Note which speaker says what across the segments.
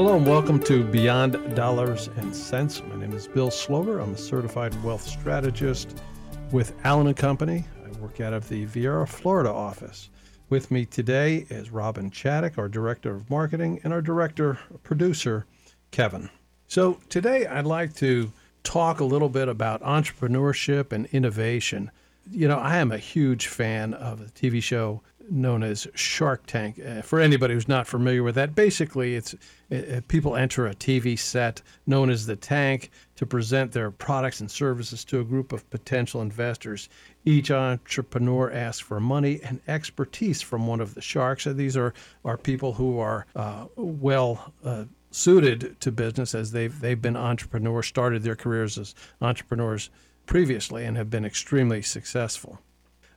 Speaker 1: Hello and welcome to Beyond Dollars and Sense. My name is Bill Slover. I'm a certified wealth strategist with Allen and Company. I work out of the Viera, Florida office. With me today is Robin Chaddock, our director of marketing, and our director producer, Kevin. So today I'd like to talk a little bit about entrepreneurship and innovation. You know, I am a huge fan of the TV show known as Shark Tank. Uh, for anybody who's not familiar with that, basically it's uh, people enter a TV set known as the tank to present their products and services to a group of potential investors. Each entrepreneur asks for money and expertise from one of the sharks. So these are, are people who are uh, well uh, suited to business as they've they've been entrepreneurs, started their careers as entrepreneurs previously, and have been extremely successful.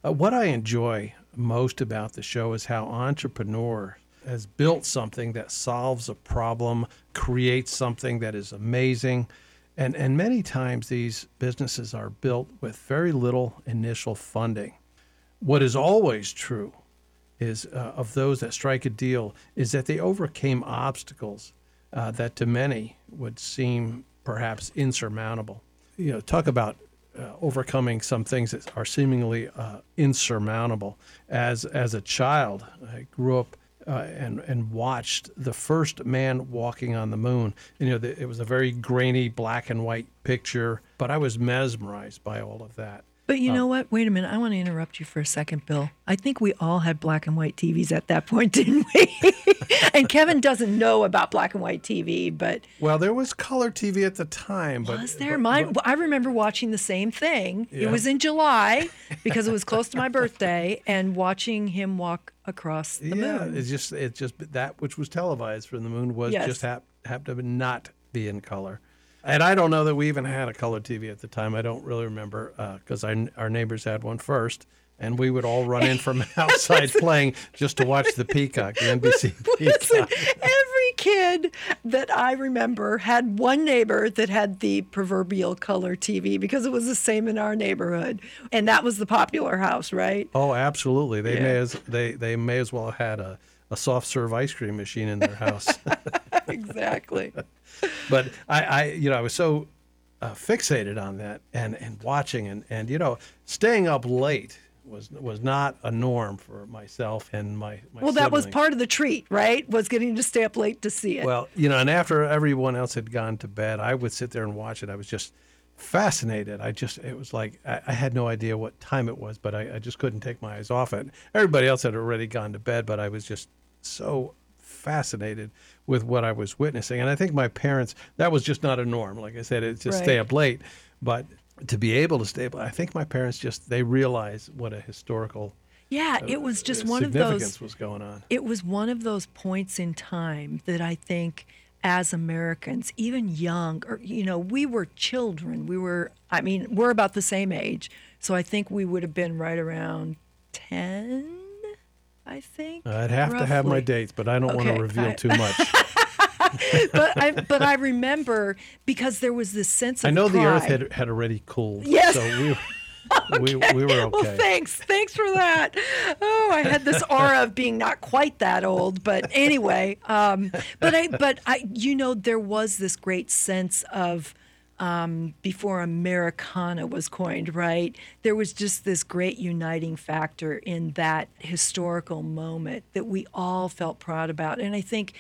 Speaker 1: Uh, what I enjoy most about the show is how entrepreneur has built something that solves a problem, creates something that is amazing. And, and many times these businesses are built with very little initial funding. What is always true is uh, of those that strike a deal is that they overcame obstacles uh, that to many would seem perhaps insurmountable. You know, talk about uh, overcoming some things that are seemingly uh, insurmountable. As as a child, I grew up uh, and and watched the first man walking on the moon. And, you know, the, it was a very grainy black and white picture, but I was mesmerized by all of that.
Speaker 2: But you oh. know what? Wait a minute. I want to interrupt you for a second, Bill. I think we all had black and white TVs at that point, didn't we? and Kevin doesn't know about black and white TV, but
Speaker 1: well, there was color TV at the time. But,
Speaker 2: was there?
Speaker 1: But,
Speaker 2: Mine. But, I remember watching the same thing. Yeah. It was in July because it was close to my birthday, and watching him walk across the
Speaker 1: yeah,
Speaker 2: moon.
Speaker 1: Yeah, it's just it's just that which was televised from the moon was
Speaker 2: yes.
Speaker 1: just hap- happened to not be in color. And I don't know that we even had a color TV at the time. I don't really remember because uh, our neighbors had one first, and we would all run in from outside playing just to watch the Peacock, the NBC Peacock.
Speaker 2: Listen, every kid that I remember had one neighbor that had the proverbial color TV because it was the same in our neighborhood, and that was the popular house, right?
Speaker 1: Oh, absolutely. They yeah. may as they they may as well have had a, a soft serve ice cream machine in their house.
Speaker 2: exactly.
Speaker 1: But I, I, you know, I was so uh, fixated on that and, and watching and, and, you know, staying up late was was not a norm for myself and my, my
Speaker 2: well that was part of the treat right? Was getting to stay up late to see it.
Speaker 1: Well you know and after everyone else had gone to bed i would sit there and watch it. I was just fascinated. I just it was like i, I had no idea what time it was but I, I just couldn't take my eyes off it. Everybody else had already gone to bed but i was just so fascinated with what I was witnessing. And I think my parents, that was just not a norm. Like I said, it's just right. stay up late. But to be able to stay up, I think my parents just, they realized what a historical
Speaker 2: yeah, uh, it was just one of those.
Speaker 1: was going on.
Speaker 2: It was one of those points in time that I think, as Americans, even young, or you know, we were children. We were, I mean, we're about the same age, so I think we would have been right around ten I think.
Speaker 1: I'd have
Speaker 2: roughly.
Speaker 1: to have my dates, but I don't okay, want to reveal I, too much.
Speaker 2: but I but I remember because there was this sense of
Speaker 1: I know
Speaker 2: pride.
Speaker 1: the earth had had already cooled.
Speaker 2: Yes.
Speaker 1: So we
Speaker 2: Okay.
Speaker 1: We, we, were okay.
Speaker 2: Well, thanks. Thanks for that. Oh, I had this aura of being not quite that old, but anyway. Um, but I, but I, you know, there was this great sense of um, before Americana was coined, right? There was just this great uniting factor in that historical moment that we all felt proud about. And I think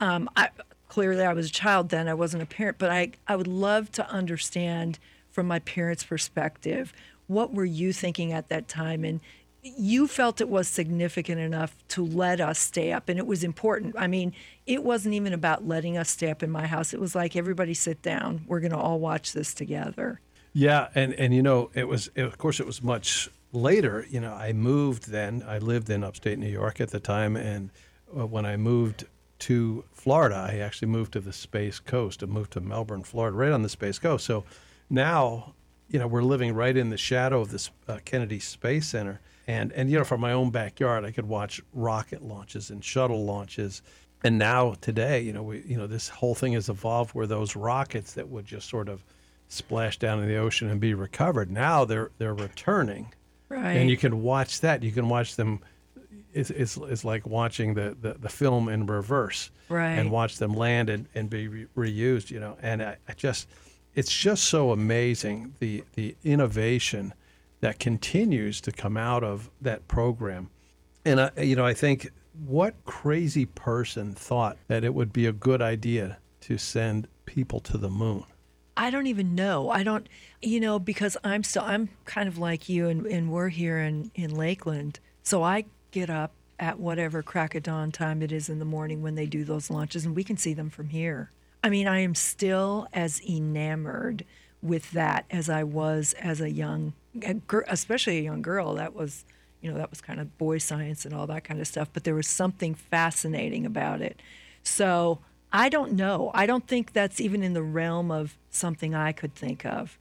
Speaker 2: um, I, clearly I was a child then, I wasn't a parent, but I, I would love to understand from my parents' perspective what were you thinking at that time and you felt it was significant enough to let us stay up and it was important. I mean it wasn't even about letting us stay up in my house. It was like everybody sit down. We're going to all watch this together.
Speaker 1: Yeah and and you know it was it, of course it was much later. You know i moved then. I lived in upstate new york at the time and uh, when i moved to florida i actually moved to the space coast i moved to melbourne florida right on the space coast. So now you know we're living right in the shadow of this uh, kennedy space center and and you know from my own backyard I could watch rocket launches and shuttle launches and now today you know we you know this whole thing has evolved where those rockets that would just sort of splash down in the ocean and be recovered now they're they're returning
Speaker 2: right
Speaker 1: and you can watch that you can watch them it's, it's, it's like watching the, the, the film in reverse
Speaker 2: Right.
Speaker 1: and watch them land and, and be re- reused, you know. And I, I just, it's just so amazing the, the innovation that continues to come out of that program. And, I, you know, I think what crazy person thought that it would be a good idea to send people to the moon?
Speaker 2: I don't even know. I don't, you know, because I'm still, I'm kind of like you, and, and we're here in, in Lakeland. So I get up at whatever crack of dawn time it is in the morning when they do those launches, and we can see them from here. I mean, I am still as enamored with that as I was as a young, especially a young girl. That was, you know, that was kind of boy science and all that kind of stuff. But there was something fascinating about it. So I don't know. I don't think that's even in the realm of something I could think of.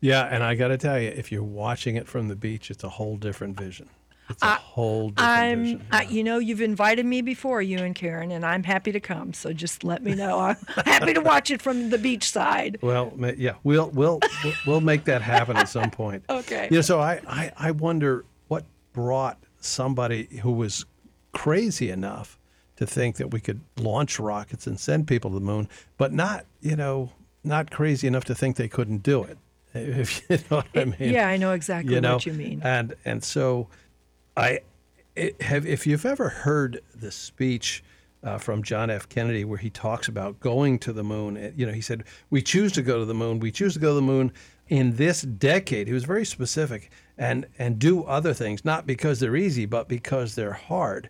Speaker 1: Yeah, and I got to tell you, if you're watching it from the beach, it's a whole different vision. It's a whole different
Speaker 2: I'm,
Speaker 1: vision.
Speaker 2: I, you know, you've invited me before, you and Karen, and I'm happy to come. So just let me know. I'm happy to watch it from the beach side.
Speaker 1: Well, yeah, we'll we'll we'll- we'll make that happen at some point.
Speaker 2: Okay.
Speaker 1: Yeah. So I, I I wonder what brought somebody who was crazy enough to think that we could launch rockets and send people to the moon, but not you know not crazy enough to think they couldn't do it. If you know what I mean.
Speaker 2: Yeah, I know exactly
Speaker 1: you know
Speaker 2: what you mean.
Speaker 1: and and so i have if you've ever heard the speech uh, from John F. Kennedy where he talks about going to the moon you know he said we choose to go to the moon we choose to go to the moon in this decade he was very specific and and do other things not because they're easy but because they're hard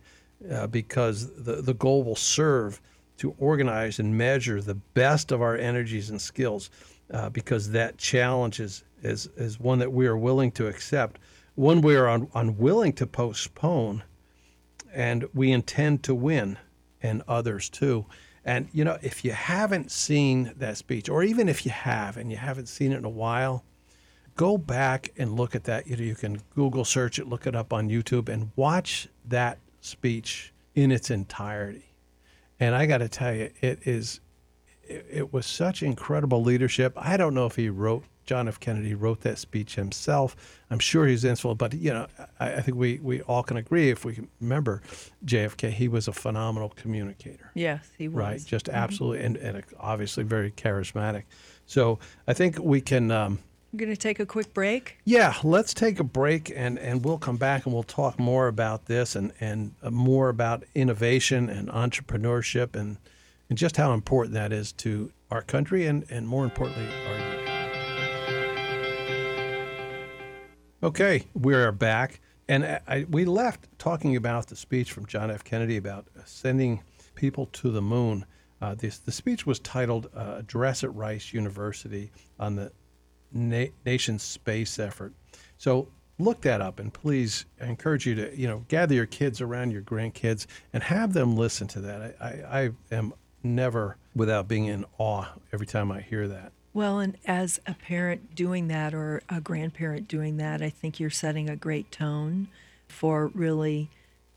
Speaker 1: uh, because the the goal will serve to organize and measure the best of our energies and skills uh, because that challenge is, is, is one that we are willing to accept, one we are un- unwilling to postpone, and we intend to win, and others too. And, you know, if you haven't seen that speech, or even if you have and you haven't seen it in a while, go back and look at that. You know, you can Google search it, look it up on YouTube, and watch that speech in its entirety. And I got to tell you, it is it, it was such incredible leadership. I don't know if he wrote John F. Kennedy wrote that speech himself. I'm sure he's influential, but you know, I, I think we we all can agree if we can remember JFK, he was a phenomenal communicator.
Speaker 2: yes, he was.
Speaker 1: Right, just absolutely, and, and obviously very charismatic. So I think we can. Um,
Speaker 2: I'm going to take a quick break.
Speaker 1: yeah, let's take a break and, and we'll come back and we'll talk more about this and, and uh, more about innovation and entrepreneurship and, and just how important that is to our country and, and more importantly, our Okay, we are back. And I, we left talking about the speech from John F. Kennedy about sending people to the moon. Uh, this, the speech was titled uh, Address at Rice University on the na- nation's space effort. So look that up, and please, I encourage you to you know gather your kids around your grandkids and have them listen to that. I, I, I am never without being in awe every time I hear that.
Speaker 2: Well, and as a parent doing that or a grandparent doing that, I think you're setting a great tone for really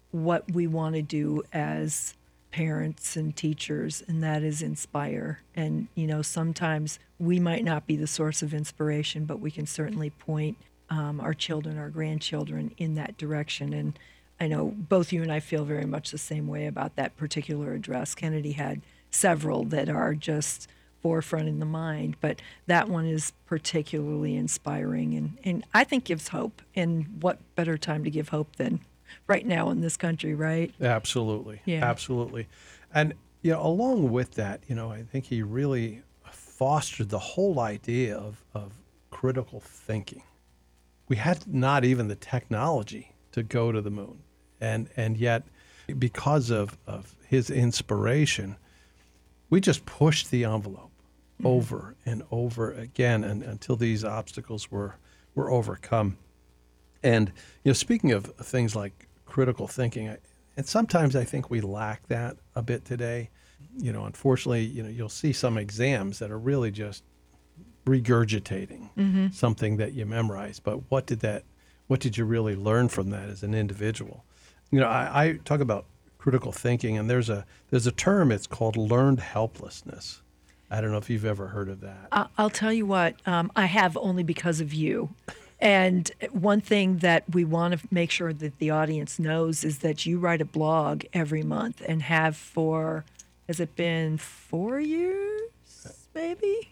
Speaker 2: what we want to do as parents and teachers, and that is inspire. And, you know, sometimes we might not be the source of inspiration, but we can certainly point um, our children, our grandchildren in that direction. And I know both you and I feel very much the same way about that particular address. Kennedy had several that are just forefront in the mind, but that one is particularly inspiring and, and I think gives hope. And what better time to give hope than right now in this country, right?
Speaker 1: Absolutely.
Speaker 2: Yeah.
Speaker 1: Absolutely. And you know, along with that, you know, I think he really fostered the whole idea of, of critical thinking. We had not even the technology to go to the moon. And and yet because of, of his inspiration, we just pushed the envelope over and over again and, until these obstacles were were overcome. And you know, speaking of things like critical thinking, I, and sometimes I think we lack that a bit today. You know, unfortunately, you know, you'll see some exams that are really just regurgitating mm-hmm. something that you memorized. But what did that? What did you really learn from that as an individual? You know, I, I talk about critical thinking, and there's a there's a term. It's called learned helplessness. I don't know if you've ever heard of that.
Speaker 2: I'll tell you what, um, I have only because of you. And one thing that we want to make sure that the audience knows is that you write a blog every month and have for, has it been four years, maybe?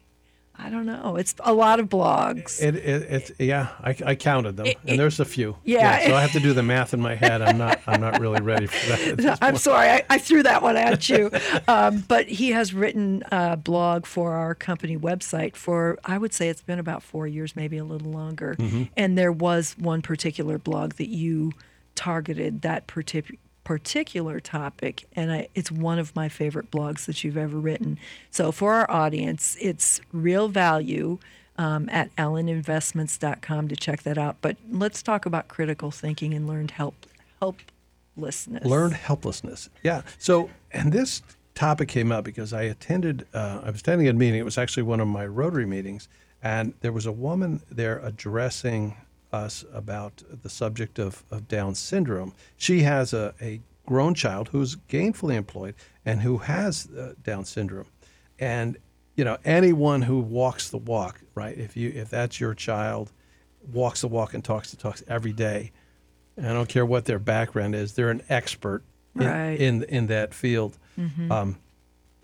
Speaker 2: I don't know. It's a lot of blogs.
Speaker 1: It, it it's yeah. I, I counted them,
Speaker 2: It-
Speaker 1: and there's a few.
Speaker 2: Yeah.
Speaker 1: So I have to do the math in my head. I'm not. I'm not really ready for that.
Speaker 2: I'm sorry, I, I threw that one at you. Um, but he has written a blog for our company website for, I would say it's been about four years, maybe a little longer. And there was one particular blog that you targeted that partic- particular topic. And I, it's one of my favorite blogs that you've ever written. So for our audience, it's real value. Um, at alleninvestments.com to check that out. But let's talk about critical thinking and learned help helplessness.
Speaker 1: Learned helplessness. Yeah. So, and this topic came up because I attended. Uh, I was attending a meeting. It was actually one of my Rotary meetings, and there was a woman there addressing us about the subject of, of Down syndrome. She has a, a grown child who's gainfully employed and who has uh, Down syndrome, and you know anyone who walks the walk, right? If you if that's your child, walks the walk and talks the talks every day. And I don't care what their background is; they're an expert in
Speaker 2: Right.
Speaker 1: in, in that field. Um,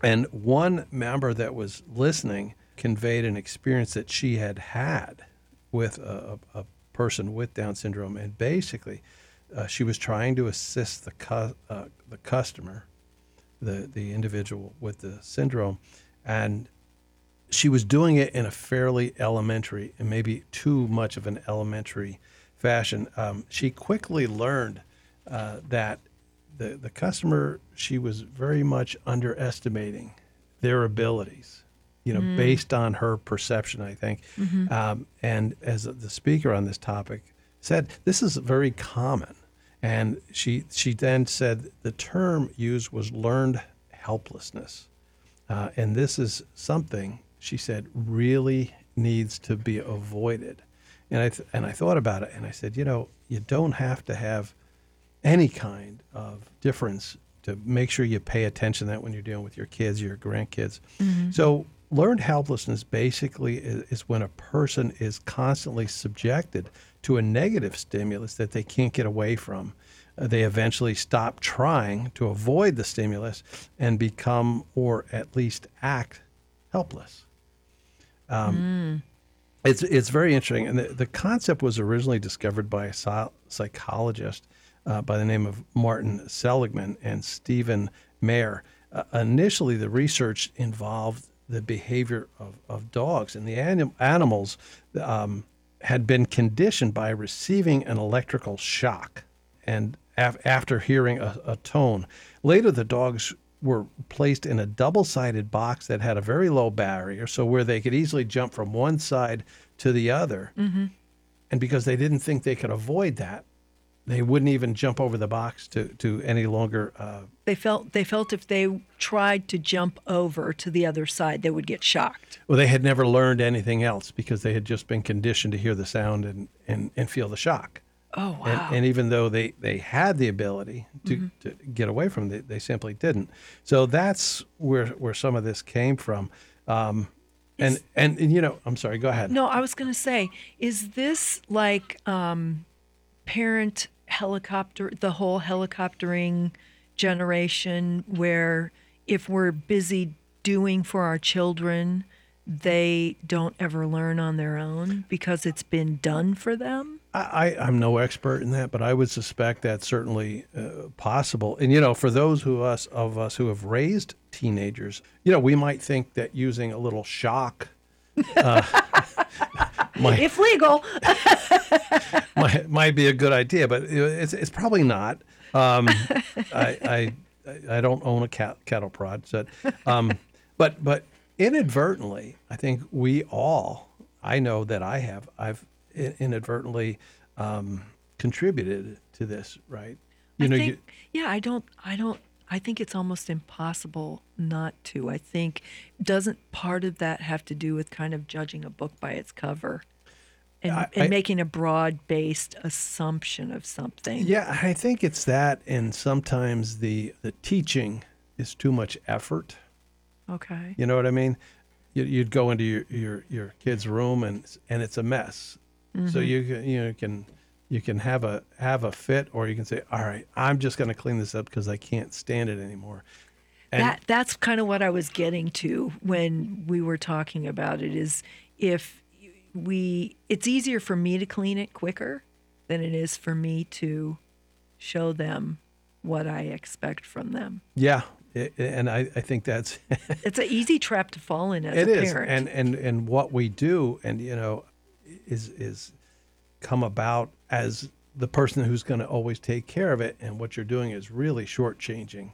Speaker 1: and one member that was listening conveyed an experience that she had had with a, a person with Down syndrome, and basically, uh, she was trying to assist the cu- uh, the customer, the the individual with the syndrome, and she was doing it in a fairly elementary and maybe too much of an elementary fashion. Um, she quickly learned uh, that the the customer she was very much underestimating their abilities, you know, based on her perception. I think, um, and as the speaker on this topic said, this is very common. And she she then said the term used was learned helplessness. Uh, and this is something she said really needs to be avoided. And I th- and I thought about it, and I said, you know, you don't have to have any kind of difference to make sure you pay attention to that when you're dealing with your kids, your grandkids. So learned helplessness basically is, is when a person is constantly subjected to a negative stimulus that they can't get away from. Uh, they eventually stop trying to avoid the stimulus and become, or at least act, helpless. Um, It's it's very interesting, and the, the concept was originally discovered by a psy- psychologist uh, by the name of Martin Seligman and Steven Maier. Uh, initially, the research involved the behavior of, of dogs, and the anim- animals um, had been conditioned by receiving an electrical shock, and af- after hearing a, a tone, later the dogs were placed in a double-sided box that had a very low barrier, so where they could easily jump from one side to the other. And because they didn't think they could avoid that, they wouldn't even jump over the box to to any longer. Uh,
Speaker 2: They felt they felt if they tried to jump over to the other side, they would get shocked.
Speaker 1: well, they had never learned anything else because they had just been conditioned to hear the sound and and, and feel the shock.
Speaker 2: Oh wow!
Speaker 1: And, and even though they, they had the ability to, to get away from it, they simply didn't. So that's where where some of this came from. Um, and, and and you know, I'm sorry. Go ahead.
Speaker 2: no, I was going to say, is this like um, parent helicopter, the whole helicoptering generation, where if we're busy doing for our children, they don't ever learn on their own because it's been done for them?
Speaker 1: I, I, I'm no expert in that, but I would suspect that's certainly uh, possible. And you know, for those who us of us who have raised teenagers, you know, we might think that using a little shock uh, might,
Speaker 2: If legal.
Speaker 1: might might be a good idea, but it's it's probably not. Um, I, I I don't own a cat, cattle prod, so, um, but but inadvertently, I think we all. I know that I have. I've inadvertently um, contributed to this, right? You
Speaker 2: I
Speaker 1: know,
Speaker 2: think,
Speaker 1: you,
Speaker 2: yeah, I don't, I don't, I think it's almost impossible not to. I think doesn't part of that have to do with kind of judging a book by its cover, and,
Speaker 1: I-
Speaker 2: and making a broad-based assumption of something.
Speaker 1: yeah, I think it's that, and sometimes the the teaching is too much effort.
Speaker 2: Okay.
Speaker 1: You know what I mean? You- You'd go into your, your, your kid's room and and it's a mess. So mm-hmm. you can, you know, can you can have a have a fit, or you can say, all right, I'm just going to clean this up because I can't stand it anymore. And
Speaker 2: that that's kind of what I was getting to when we were talking about it is if we it's easier for me to clean it quicker than it is for me to show them what I expect from them.
Speaker 1: yeah, it, and I, I think that's
Speaker 2: It's an easy trap to fall in as
Speaker 1: It
Speaker 2: a
Speaker 1: is,
Speaker 2: parent.
Speaker 1: and and and what we do, and you know, is is come about as the person who's going to always take care of it, and what you're doing is really shortchanging.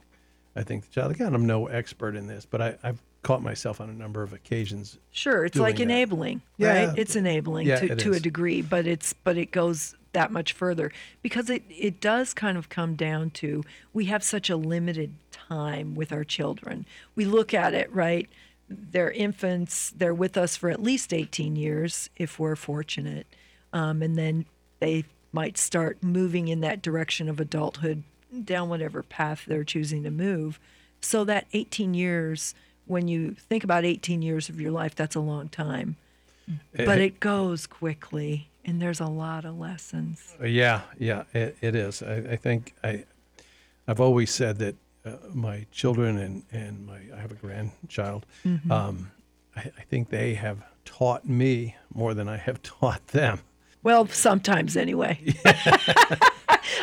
Speaker 1: I think the child. Again, I'm no expert in this, but I, I've caught myself on a number of occasions.
Speaker 2: Sure, it's like
Speaker 1: that.
Speaker 2: enabling,
Speaker 1: Yeah.
Speaker 2: right? It's enabling
Speaker 1: Yeah,
Speaker 2: to,
Speaker 1: it
Speaker 2: to a degree, but it's but it goes that much further because it it does kind of come down to we have such a limited time with our children. We look at it, right? They're infants. They're with us for at least 18 years if we're fortunate, um, and then they might start moving in that direction of adulthood down whatever path they're choosing to move. So that 18 years, when you think about 18 years of your life, that's a long time. But it goes quickly, and there's a lot of lessons.
Speaker 1: Uh, Yeah, yeah, it, it is. I, I think I, I've always said that uh, my children and and my I have a grandchild.
Speaker 2: Mm-hmm.
Speaker 1: Um, I, I think they have taught me more than I have taught them.
Speaker 2: Well, sometimes anyway.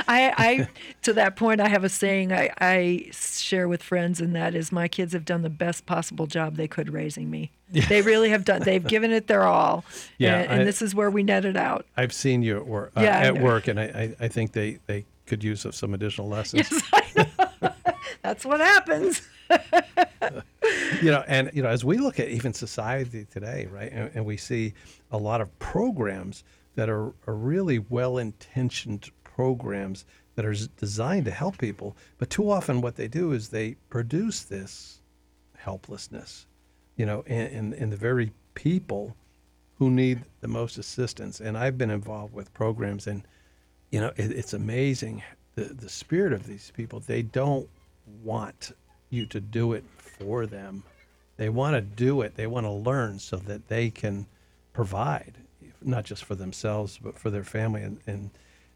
Speaker 2: I, I, to that point, I have a saying I, I share with friends, and that is my kids have done the best possible job they could raising me. They really have done. They've given it their all.
Speaker 1: Yeah,
Speaker 2: and, and
Speaker 1: I-
Speaker 2: this is where we net it out.
Speaker 1: I've seen you at work, uh,
Speaker 2: Yeah,
Speaker 1: at work, and I, I, I think they, they could use some additional lessons.
Speaker 2: Yes, I know. That's what happens.
Speaker 1: you know, and you know, as we look at even society today, right, and, and we see a lot of programs that are, are really well-intentioned programs that are designed to help people, but too often what they do is they produce this helplessness, you know, in, in, in the very people who need the most assistance. And I've been involved with programs, and you know, it, it's amazing the the spirit of these people. They don't want you to do it for them. They want to do it. They want to learn so that they can provide, not just for themselves but for their family. And, and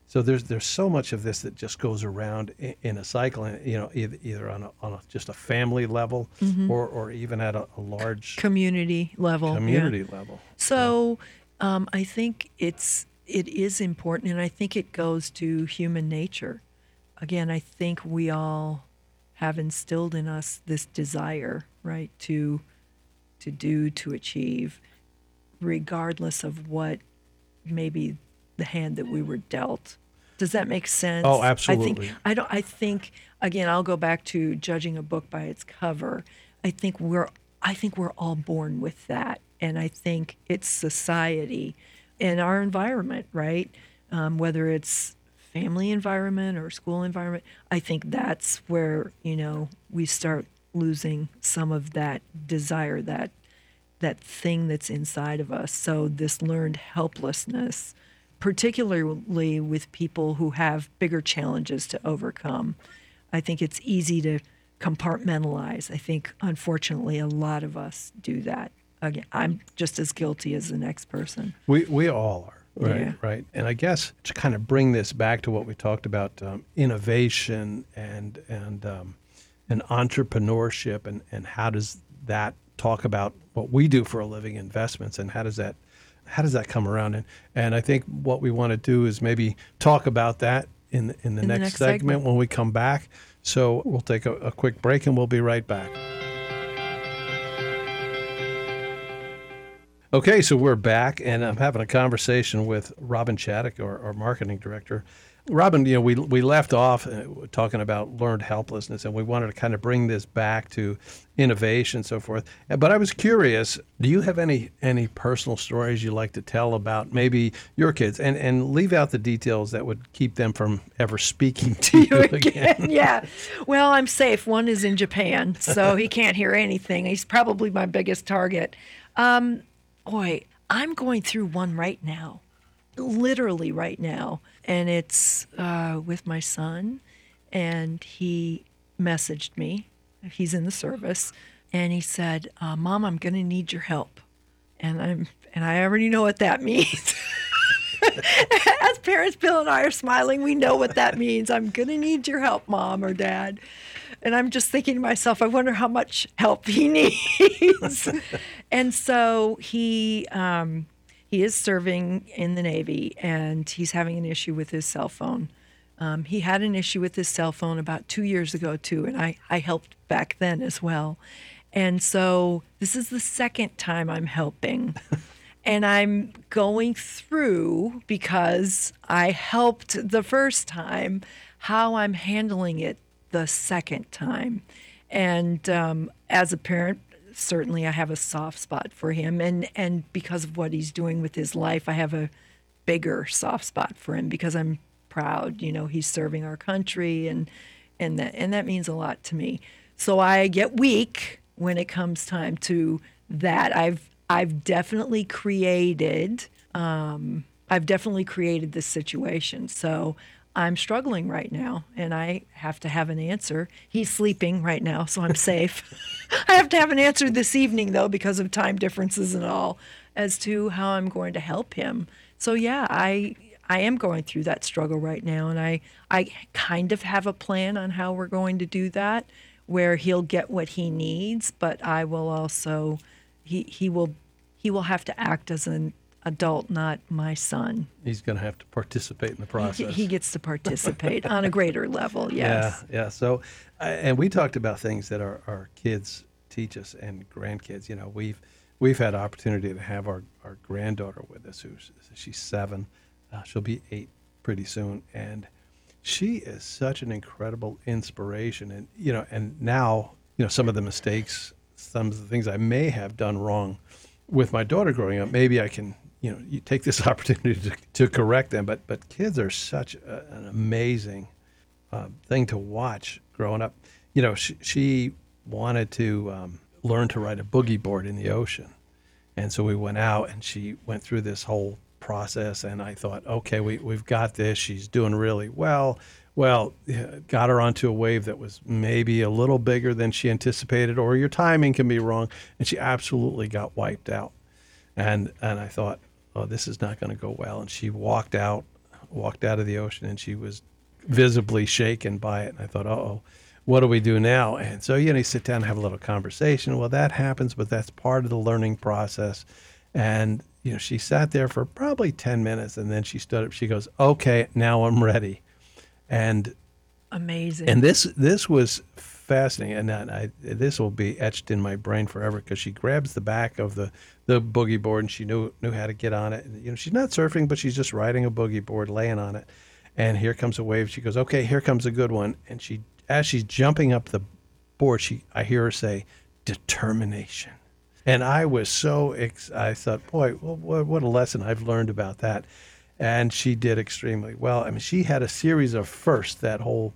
Speaker 1: so there's there's so much of this that just goes around in, in a cycle. And you know, either, either on a, on a, just a family level or or even at a, a large
Speaker 2: Community level. yeah.
Speaker 1: community level.
Speaker 2: So um, I think it's it is important, and I think it goes to human nature. Again, I think we all have instilled in us this desire, right, to to do, to achieve, regardless of what maybe the hand that we were dealt. Does that make sense?
Speaker 1: Oh, absolutely.
Speaker 2: I think I don't. I think again, I'll go back to judging a book by its cover. I think we're. I think we're all born with that, and I think it's society and our environment, right? Um, whether it's family environment or school environment, I think that's where you know we start losing some of that desire, that that thing that's inside of us. So this learned helplessness, particularly with people who have bigger challenges to overcome, I think it's easy to compartmentalize. I think unfortunately a lot of us do that. Again, I'm just as guilty as the next person.
Speaker 1: We we all are. Right,
Speaker 2: Yeah.
Speaker 1: right. And I guess to kind of bring this back to what we talked about, um, innovation and and um, and entrepreneurship, and and how does that talk about what we do for a living, investments, and how does that how does that come around? And and I think what we want to do is maybe talk about that in the, in the,
Speaker 2: In the
Speaker 1: next,
Speaker 2: next
Speaker 1: segment,
Speaker 2: segment.
Speaker 1: when we come back. So we'll take a, a quick break, and we'll be right back. Okay, so we're back, and I'm having a conversation with Robin Chaddock, our, our marketing director. Robin, you know, we we left off uh, talking about learned helplessness, and we wanted to kind of bring this back to innovation and so forth. Uh, But I was curious, do you have any any personal stories you like to tell about maybe your kids, and and leave out the details that would keep them from ever speaking to you again?
Speaker 2: yeah. Well, I'm safe. One is in Japan, so he can't hear anything. He's probably my biggest target. Um, boy, I'm going through one right now, literally right now, and it's uh, with my son, and he messaged me. He's in the service, and he said, uh, "Mom, I'm going to need your help," and I'm and I already know what that means. As parents, Bill and I are smiling. We know what that means. I'm going to need your help, mom or dad. And I'm just thinking to myself, I wonder how much help he needs. and so he um, he is serving in the Navy, and he's having an issue with his cell phone. Um, he had an issue with his cell phone about two years ago too, and I I helped back then as well. And so this is the second time I'm helping. and I'm going through because I helped the first time how I'm handling it the second time. And um, as a parent, certainly I have a soft spot for him. And, and because of what he's doing with his life, I have a bigger soft spot for him because I'm proud. You know, he's serving our country and, and, that, and that means a lot to me. So I get weak when it comes time to that. I've I've definitely created um, I've definitely created this situation. So I'm struggling right now and I have to have an answer. He's sleeping right now, so I'm safe. I have to have an answer this evening though because of time differences and all as to how I'm going to help him. So yeah, I I am going through that struggle right now and I I kind of have a plan on how we're going to do that where he'll get what he needs, but I will also he he will he will have to act as an adult, not my son.
Speaker 1: He's going to have to participate in the process.
Speaker 2: He, he gets to participate on a greater level. Yes.
Speaker 1: Yeah, yeah. So, and we talked about things that our, our kids teach us and grandkids. You know, we've we've had opportunity to have our, our granddaughter with us, who's she's seven. Uh, she'll be eight pretty soon, and she is such an incredible inspiration. And you know, and now you know some of the mistakes, some of the things I may have done wrong with my daughter growing up, maybe I can, you know, you take this opportunity to, to correct them. But but kids are such a, an amazing uh, thing to watch growing up. You know, she, she wanted to um, learn to ride a boogie board in the ocean, and so we went out and she went through this whole process. And I thought, okay, we we've got this. She's doing really well. Well, got her onto a wave that was maybe a little bigger than she anticipated, or your timing can be wrong, and she absolutely got wiped out. And and I thought, oh, this is not going to go well. And she walked out, walked out of the ocean, and she was visibly shaken by it. And I thought, oh, what do we do now? And so you know, you sit down and have a little conversation. Well, that happens, but that's part of the learning process. And you know, she sat there for probably ten minutes, and then she stood up. She goes, okay, now I'm ready and
Speaker 2: amazing.
Speaker 1: And this this was fascinating, and I, this will be etched in my brain forever because she grabs the back of the the boogie board and she knew knew how to get on it. And, you know, she's not surfing, but she's just riding a boogie board, laying on it. And here comes a wave. She goes, "Okay, here comes a good one." And she, as she's jumping up the board, she I hear her say, "Determination." And I was so ex- I thought, boy, what, what a lesson I've learned about that and she did extremely well. I mean, she had a series of firsts that whole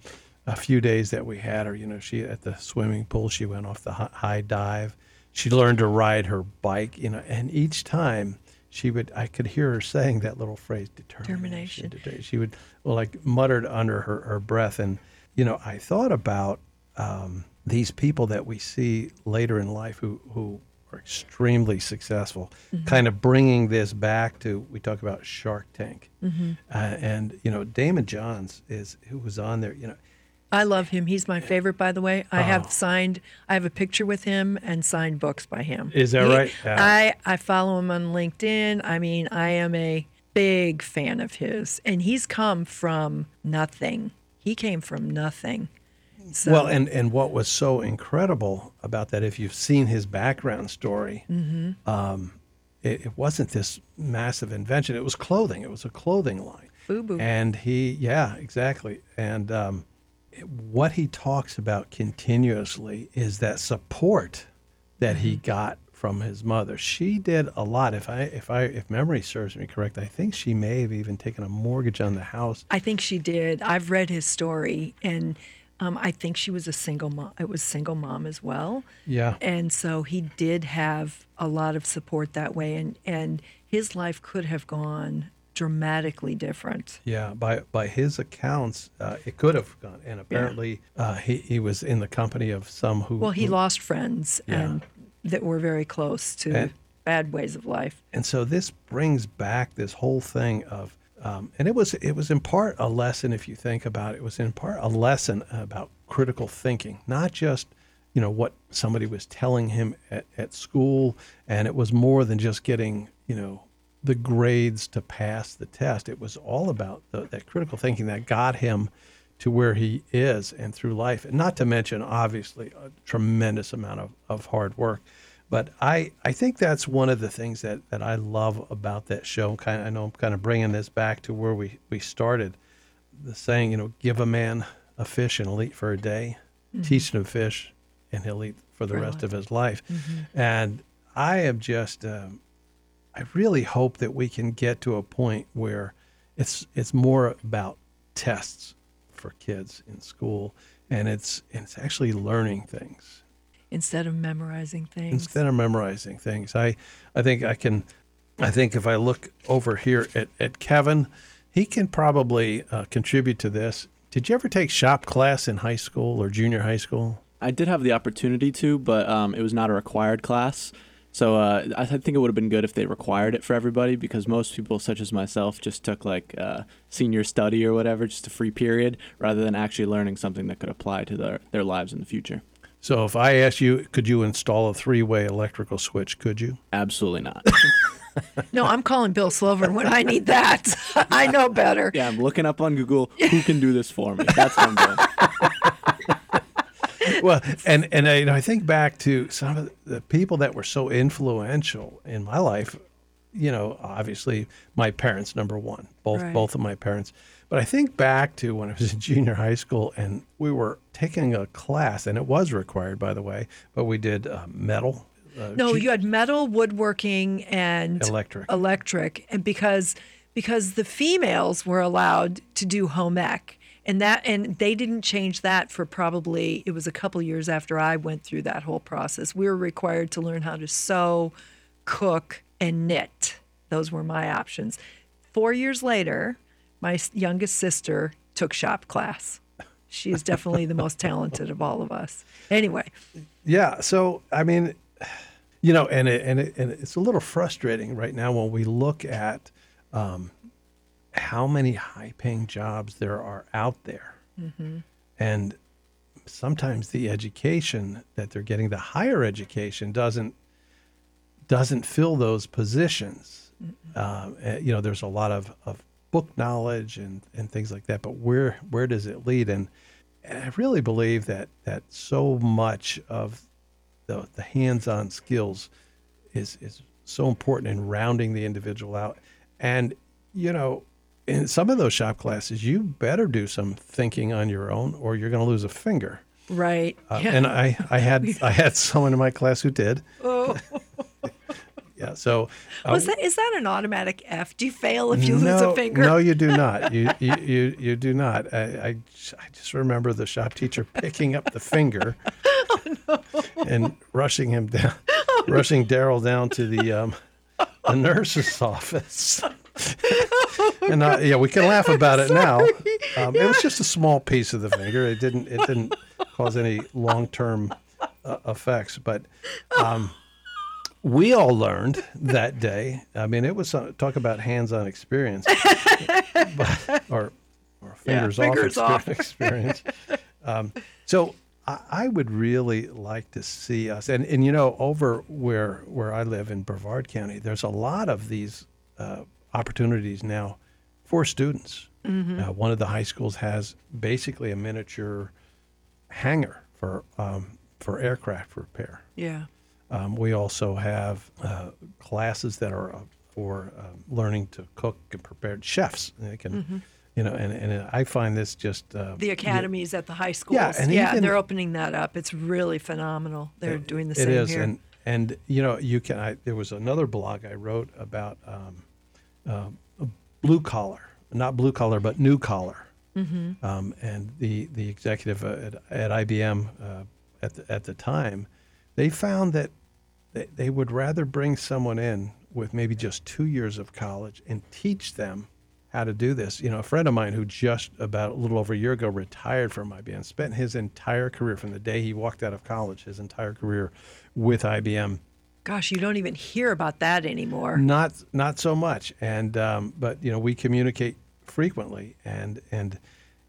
Speaker 1: a few days that we had her. You know, she at the swimming pool, she went off the high dive. She learned to ride her bike. You know, and each time she would, I could hear her saying that little phrase, determination. determination. She would well, like muttered under her, her breath, and you know, I thought about um, these people that we see later in life who who are extremely successful, mm-hmm. kind of bringing this back to we talk about Shark Tank, mm-hmm. uh, and you know Daymond John's is who was on there. You know,
Speaker 2: I love him. He's my favorite, by the way. I oh. have signed. I have a picture with him and signed books by him.
Speaker 1: Is that
Speaker 2: he,
Speaker 1: right?
Speaker 2: I I follow him on LinkedIn. I mean, I am a big fan of his, and he's come from nothing. He came from nothing
Speaker 1: so. Well, and, and what was so incredible about that, if you've seen his background story, mm-hmm. um, it, it, wasn't this massive invention. It was clothing. It was a clothing line.
Speaker 2: FUBU.
Speaker 1: And he, yeah, exactly. And um, what he talks about continuously is that support that mm-hmm. he got from his mother. She did a lot. If I if I if memory serves me correct, I think she may have even taken a mortgage on the house.
Speaker 2: I think she did. I've read his story and um, I think she was a single mom. It was single mom as well.
Speaker 1: Yeah.
Speaker 2: And so he did have a lot of support that way, and and his life could have gone dramatically different.
Speaker 1: Yeah, by by his accounts, uh, it could have gone. And apparently, yeah. uh, he he was in the company of some who.
Speaker 2: Well, he
Speaker 1: who,
Speaker 2: lost friends yeah. and that were very close to and, bad ways of life.
Speaker 1: And so this brings back this whole thing of Um, and it was it was in part a lesson, if you think about it, it was in part a lesson about critical thinking, not just you know what somebody was telling him at, at school, and it was more than just getting you know the grades to pass the test. It was all about the, that critical thinking that got him to where he is and through life, and not to mention obviously a tremendous amount of, of hard work. But I, I think that's one of the things that, that I love about that show. Kind of, I know I'm kind of bringing this back to where we, we started. The saying, you know, give a man a fish and he'll eat for a day. Mm-hmm. Teach him to fish and he'll eat for the for rest life. of his life. Mm-hmm. And I am just, um, I really hope that we can get to a point where it's it's more about tests for kids in school, and it's it's actually learning things
Speaker 2: instead of memorizing things.
Speaker 1: Instead of memorizing things, I I think I can. I think if I look over here at, at Kevin, he can probably uh, contribute to this. Did you ever take shop class in high school or junior high school?
Speaker 3: I did have the opportunity to, but um, it was not a required class. So uh, I think it would have been good if they required it for everybody because most people, such as myself, just took like uh, senior study or whatever, just a free period, rather than actually learning something that could apply to their, their lives in the future.
Speaker 1: So if I asked you, could you install a three-way electrical switch? Could you?
Speaker 3: Absolutely not.
Speaker 2: no, I'm calling Bill Slover when I need that. I know better.
Speaker 3: Yeah, I'm looking up on Google who can do this for me. That's what I'm doing.
Speaker 1: Well, and and I, you know, I think back to some of the people that were so influential in my life. You know, obviously my parents, number one, both right. both of my parents. But I think back to when I was in junior high school and we were taking a class, and it was required, by the way, but we did uh, metal.
Speaker 2: Uh, no, you had metal, woodworking, and
Speaker 1: electric.
Speaker 2: Electric, and because because the females were allowed to do home ec and that and they didn't change that for probably it was a couple years after I went through that whole process. We were required to learn how to sew, cook, and knit. Those were my options. 4 years later, my youngest sister took shop class. She is definitely the most talented of all of us. Anyway.
Speaker 1: Yeah, so I mean, you know, and it, and it, and it's a little frustrating right now when we look at um, how many high paying jobs there are out there. Mm-hmm. And sometimes the education that they're getting, the higher education, doesn't doesn't fill those positions. Uh, you know, there's a lot of, of book knowledge and, and things like that, but where where does it lead? And, and I really believe that that so much of the, the hands-on skills is is so important in rounding the individual out. And you know, in some of those shop classes, you better do some thinking on your own, or you're going to lose a finger.
Speaker 2: Right.
Speaker 1: Uh, yeah. And I, I had I had someone in my class who did. Oh. yeah. So
Speaker 2: uh, was that is that an automatic F? Do you fail if you
Speaker 1: no,
Speaker 2: lose a finger?
Speaker 1: No, you do not. You you you, you do not. I, I, I just remember the shop teacher picking up the finger oh, no. and rushing him down, oh, rushing Daryl down to the um, the nurse's office. and uh, yeah, we can laugh about it now. Um, yeah. It was just a small piece of the finger. It didn't it didn't cause any long term uh, effects, but. Um, we all learned that day. I mean, it was uh, talk about hands-on experience, but, or or fingers, yeah, fingers off, off. experience. Um, so I, I, would really like to see us, and and you know, over where where I live in Brevard County, there's a lot of these uh, opportunities now for students. Mm-hmm. Uh, one of the high schools has basically a miniature hangar for um, for aircraft repair.
Speaker 2: Yeah.
Speaker 1: Um, we also have uh, classes that are uh, for um, learning to cook and prepare chefs. They can, mm-hmm. you know, and, and I find this just uh,
Speaker 2: the academies at the high schools. Yeah, and yeah, even, they're opening that up. It's really phenomenal. They're it, doing the same
Speaker 1: It is,
Speaker 2: here.
Speaker 1: and and you know, you can. I, there was another blog I wrote about um, uh, blue collar, not blue collar, but new collar. Mm-hmm. Um, and the the executive at, at IBM uh, at the, at the time, they found that they, they would rather bring someone in with maybe just two years of college and teach them how to do this. You know, a friend of mine who just about a little over a year ago retired from IBM, spent his entire career from the day he walked out of college, his entire career with IBM
Speaker 2: Gosh, you don't even hear about that anymore.
Speaker 1: Not not so much, and um, but you know we communicate frequently, and and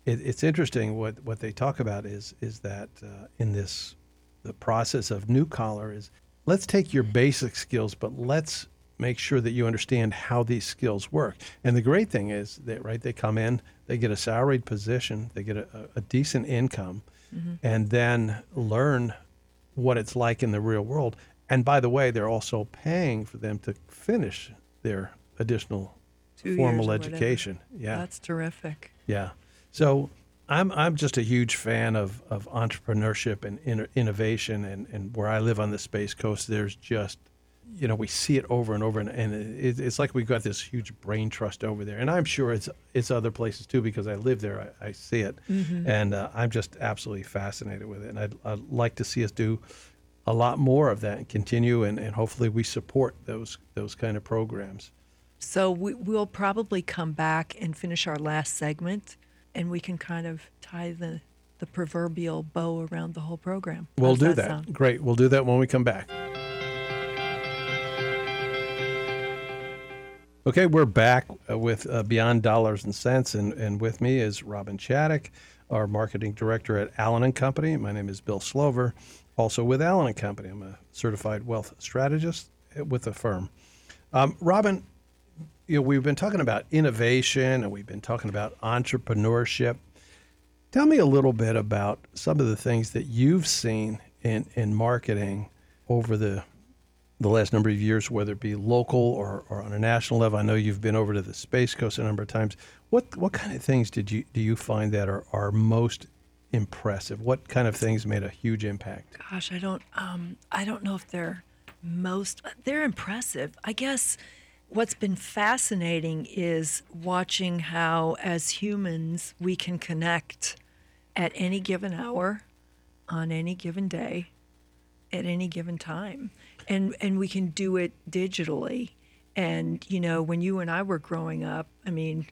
Speaker 1: it, it's interesting what what they talk about is is that uh, in this the process of new collar is let's take your basic skills, but let's make sure that you understand how these skills work. And the great thing is that right they come in, they get a salaried position, they get a, a decent income, mm-hmm. and then learn what it's like in the real world. And by the way, they're also paying for them to finish their additional
Speaker 2: Two
Speaker 1: formal education.
Speaker 2: Yeah, that's terrific.
Speaker 1: Yeah, so I'm I'm just a huge fan of, of entrepreneurship and in, innovation, and, and where I live on the Space Coast, there's just you know we see it over and over, and, and it, it's like we've got this huge brain trust over there, and I'm sure it's it's other places too because I live there, I, I see it, mm-hmm. and uh, I'm just absolutely fascinated with it, and I'd, I'd like to see us do a lot more of that and continue and, and hopefully we support those those kind of programs.
Speaker 2: So we, we'll probably come back and finish our last segment and we can kind of tie the the proverbial bow around the whole program.
Speaker 1: We'll do that. that. Great. We'll do that when we come back. Okay, we're back uh, with uh, Beyond Dollars and Sense, and, and with me is Robin Chaddock, our marketing director at Allen and Company. My name is Bill Slover also with Allen and Company. I'm a certified wealth strategist with the firm. Um, Robin, you know, we've been talking about innovation and we've been talking about entrepreneurship. Tell me a little bit about some of the things that you've seen in, in marketing over the the last number of years, whether it be local or, or on a national level. I know you've been over to the Space Coast a number of times. What what kind of things did you do you find that are, are most impressive? What kind of things made a huge impact?
Speaker 2: Gosh, I don't um, I don't know if they're most they're impressive. I guess what's been fascinating is watching how as humans we can connect at any given hour on any given day at any given time and and we can do it digitally and you know when you and I were growing up I mean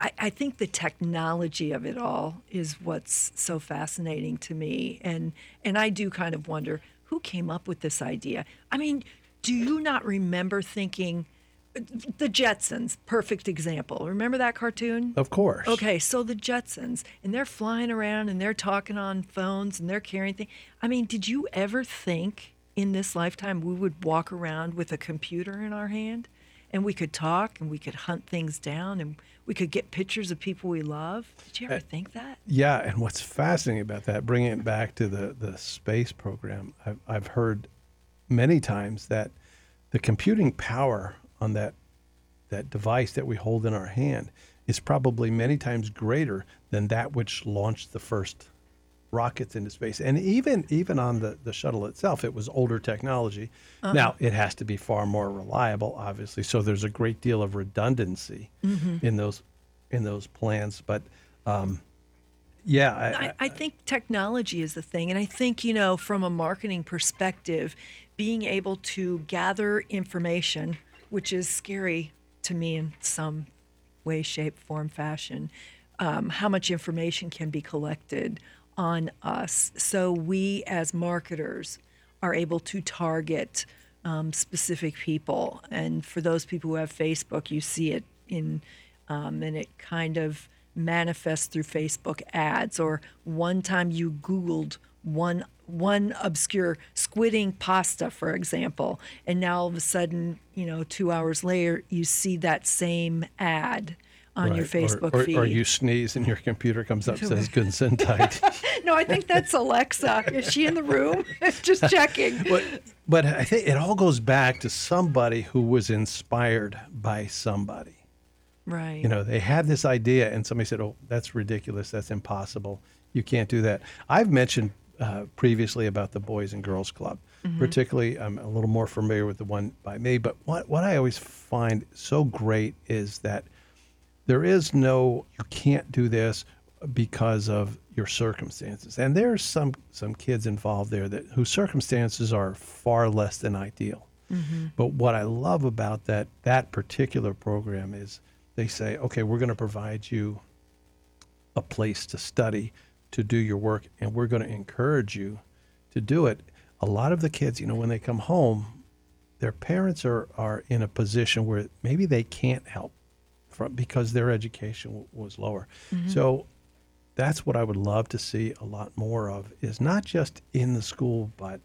Speaker 2: I, I think the technology of it all is what's so fascinating to me, and and I do kind of wonder who came up with this idea. I mean, do you not remember thinking? the Jetsons, perfect example. Remember that cartoon?
Speaker 1: Of course.
Speaker 2: Okay, so the Jetsons, and they're flying around and they're talking on phones and they're carrying things. I mean, did you ever think in this lifetime we would walk around with a computer in our hand and we could talk and we could hunt things down and we could get pictures of people we love. Did you ever uh, think that?
Speaker 1: Yeah, and what's fascinating about that, bringing it back to the the space program, I've, I've heard many times that the computing power on that that device that we hold in our hand is probably many times greater than that which launched the first rockets into space. And even even on the, the shuttle itself, it was older technology. Uh-huh. Now it has to be far more reliable, obviously. So there's a great deal of redundancy mm-hmm. in those in those plans. But um, yeah,
Speaker 2: I, I, I think technology is the thing, and I think you know from a marketing perspective, being able to gather information, which is scary to me in some way, shape, form, fashion. Um, how much information can be collected on us. So we, as marketers, are able to target um, specific people. And for those people who have Facebook, you see it in, um, and it kind of manifests through Facebook ads. Or one time you Googled one one obscure squidding pasta, for example, and now all of a sudden, you know, two hours later, you see that same ad on right. your Facebook
Speaker 1: or, or,
Speaker 2: feed.
Speaker 1: Or you sneeze and your computer comes up says Gesundheit.
Speaker 2: no, I think that's Alexa. Is she in the room? Just checking.
Speaker 1: But, but I think it all goes back to somebody who was inspired by somebody.
Speaker 2: Right.
Speaker 1: You know, they had this idea and somebody said, oh, that's ridiculous. That's impossible. You can't do that. I've mentioned uh, previously about the Boys and Girls Club. Mm-hmm. Particularly, I'm a little more familiar with the one by me. But what, what I always find so great is that – there is no you can't do this because of your circumstances. And there's some some kids involved there that whose circumstances are far less than ideal. Mm-hmm. But what I love about that that particular program is they say, okay, we're going to provide you a place to study, to do your work, and we're going to encourage you to do it. A lot of the kids, you know, when they come home, their parents are are in a position where maybe they can't help from because their education w- was lower. So that's what I would love to see a lot more of is not just in the school but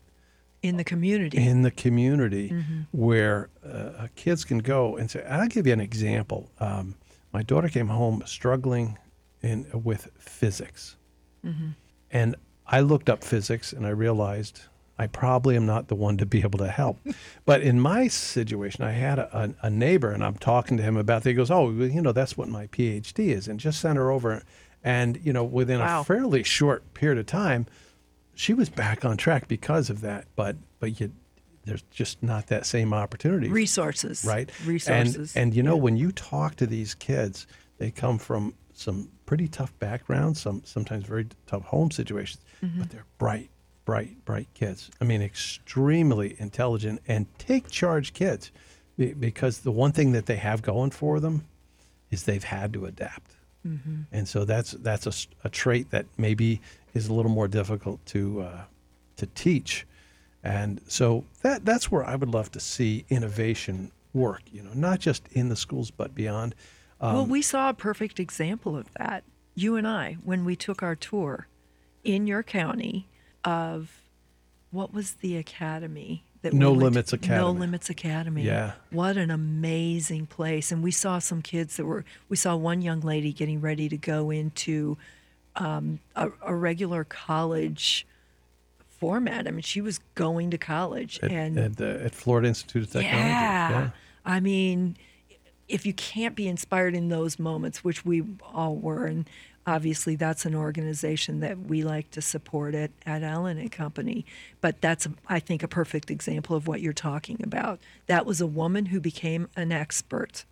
Speaker 2: In the community.
Speaker 1: in the community where uh, kids can go and say, I'll give you an example. Um, my daughter came home struggling in with physics. And I looked up physics and I realized I probably am not the one to be able to help. but in my situation, I had a, a, neighbor and I'm talking to him about that. He goes, Oh, you know, that's what my PhD is. And just sent her over. And, you know, within
Speaker 2: Wow.
Speaker 1: a fairly short period of time, she was back on track because of that. But, but you, there's just not that same opportunity
Speaker 2: Resources.
Speaker 1: right?
Speaker 2: Resources.
Speaker 1: And, and you know, when you talk to these kids, they come from some pretty tough backgrounds, some sometimes very tough home situations,
Speaker 2: Mm-hmm.
Speaker 1: but they're bright, bright, bright kids. I mean, extremely intelligent and take charge kids, be- because the one thing that they have going for them is they've had to adapt,
Speaker 2: Mm-hmm.
Speaker 1: and so that's that's a, a trait that maybe is a little more difficult to uh, to teach. And so that that's where I would love to see innovation work. You know, not just in the schools but beyond. Um,
Speaker 2: well, we saw a perfect example of that, you and I, when we took our tour in your county of what was the academy? That we
Speaker 1: No
Speaker 2: went to?
Speaker 1: Limits
Speaker 2: No Limits Academy.
Speaker 1: Yeah.
Speaker 2: What an amazing place. And we saw some kids that were, we saw one young lady getting ready to go into um, a, a regular college format. I mean, she was going to college.
Speaker 1: at,
Speaker 2: and
Speaker 1: at, the, at Florida Institute of Technology.
Speaker 2: yeah. I mean, if you can't be inspired in those moments, which we all were, and obviously that's an organization that we like to support at, at Allen and Company. But that's, I think, a perfect example of what you're talking about. That was a woman who became an expert,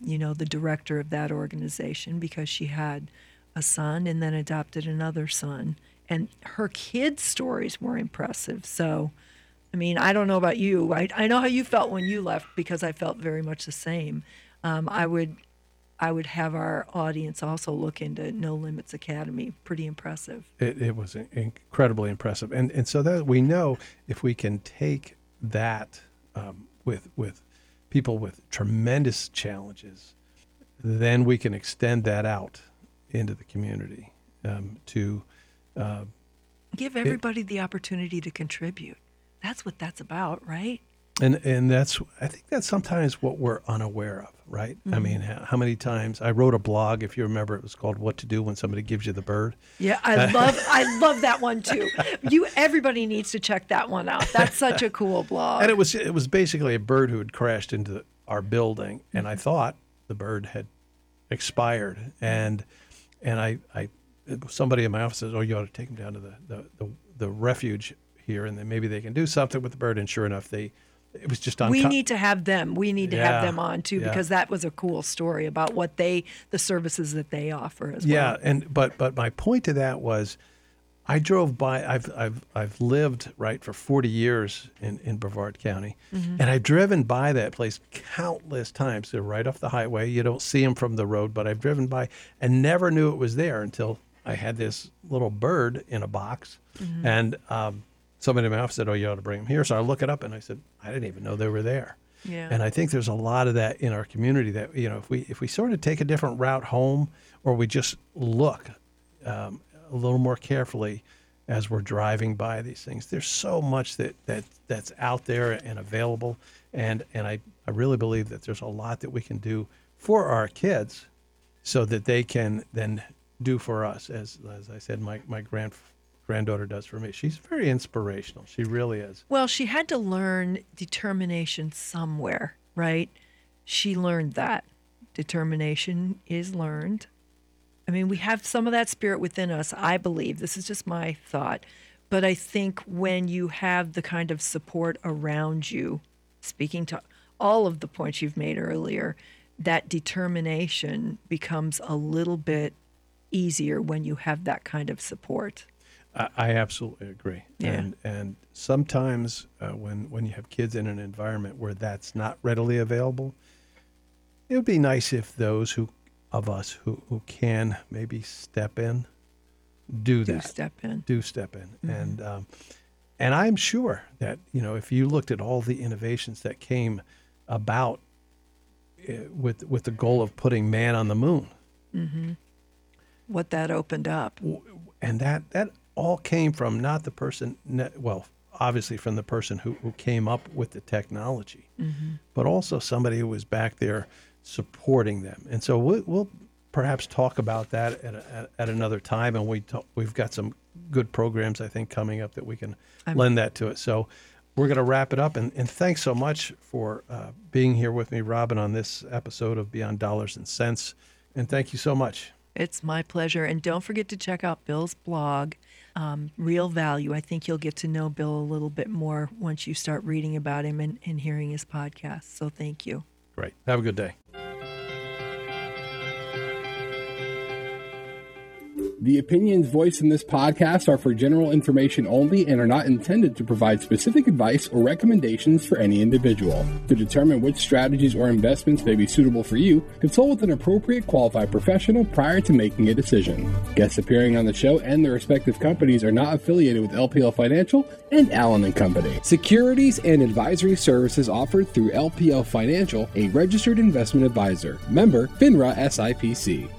Speaker 2: you know, the director of that organization because she had a son and then adopted another son. And her kids' stories were impressive. So, I mean, I don't know about you. I, I know how you felt when you left because I felt very much the same. Um, I would I would have our audience also look into No Limits Academy. Pretty impressive.
Speaker 1: It, it was incredibly impressive, and and so that we know if we can take that um, with with people with tremendous challenges, then we can extend that out into the community um, to
Speaker 2: Give everybody the opportunity to contribute. That's what that's about, right?
Speaker 1: And and that's I think that's sometimes what we're unaware of, right? I mm-hmm. mean, how, many times I wrote a blog, if you remember, it was called "What to Do When Somebody Gives You the Bird."
Speaker 2: Yeah, I love I love that one too. You everybody needs to check that one out. That's such a cool blog.
Speaker 1: And it was it was basically a bird who had crashed into our building, and I mm-hmm. thought the bird had expired, and and I I somebody in my office says, "Oh, you ought to take him down to the the, the, the refuge here, and then maybe they can do something with the bird." And sure enough, they it was just on.
Speaker 2: we need to have them. We need to
Speaker 1: Yeah,
Speaker 2: have them on too
Speaker 1: yeah.
Speaker 2: because that was a cool story about what they the services that they offer as
Speaker 1: Yeah,
Speaker 2: well.
Speaker 1: Yeah, and but but my point to that was, I drove by. I've I've I've lived right for forty years in in Brevard County,
Speaker 2: Mm-hmm.
Speaker 1: and I've driven by that place countless times. They're right off the highway. You don't see them from the road, but I've driven by and never knew it was there until I had this little bird in a box,
Speaker 2: Mm-hmm.
Speaker 1: and um, somebody in my office said, "Oh, you ought to bring them here." So I look it up, and I said, "I didn't even know they were there."
Speaker 2: Yeah.
Speaker 1: And I think there's a lot of that in our community that you know if we if we sort of take a different route home or we just look um, a little more carefully as we're driving by these things. There's so much that, that that's out there and available, and and I, I really believe that there's a lot that we can do for our kids, so that they can then do for us. As as I said, my my grand granddaughter does for me. She's very inspirational. She really is.
Speaker 2: Well, she had to learn determination somewhere, right? She learned that. Determination is learned. I mean, we have some of that spirit within us, I believe. This is just my thought. But I think when you have the kind of support around you, speaking to all of the points you've made earlier, that determination becomes a little bit easier when you have that kind of support.
Speaker 1: I, I absolutely agree.
Speaker 2: Yeah.
Speaker 1: And and sometimes uh, when when you have kids in an environment where that's not readily available, it would be nice if those who of us who, who can maybe step in, do
Speaker 2: Do
Speaker 1: that,
Speaker 2: step in.
Speaker 1: do step in, and um, and I'm sure that you know if you looked at all the innovations that came about uh, with with the goal of putting man on the moon,
Speaker 2: What that opened up.
Speaker 1: and that that all came from not the person well obviously from the person who, who came up with the technology but also somebody who was back there supporting them. And so we'll, we'll perhaps talk about that at, a, at, another time and we talk, we've got some good programs i think coming up that we can lend that to it. So we're going to wrap it up and, and thanks so much for uh, being here with me robin on this episode of beyond dollars and sense. And thank you so much.
Speaker 2: It's my pleasure. And don't forget to check out Bill's blog, um, Real Value. I think you'll get to know Bill a little bit more once you start reading about him and, and hearing his podcast. So thank you.
Speaker 1: great have a good day
Speaker 4: The opinions voiced in this podcast are for general information only and are not intended to provide specific advice or recommendations for any individual. To determine which strategies or investments may be suitable for you, consult with an appropriate qualified professional prior to making a decision. Guests appearing on the show and their respective companies are not affiliated with LPL Financial and Allen and Company. Securities and advisory services offered through LPL Financial, a registered investment advisor. Member FINRA SIPC.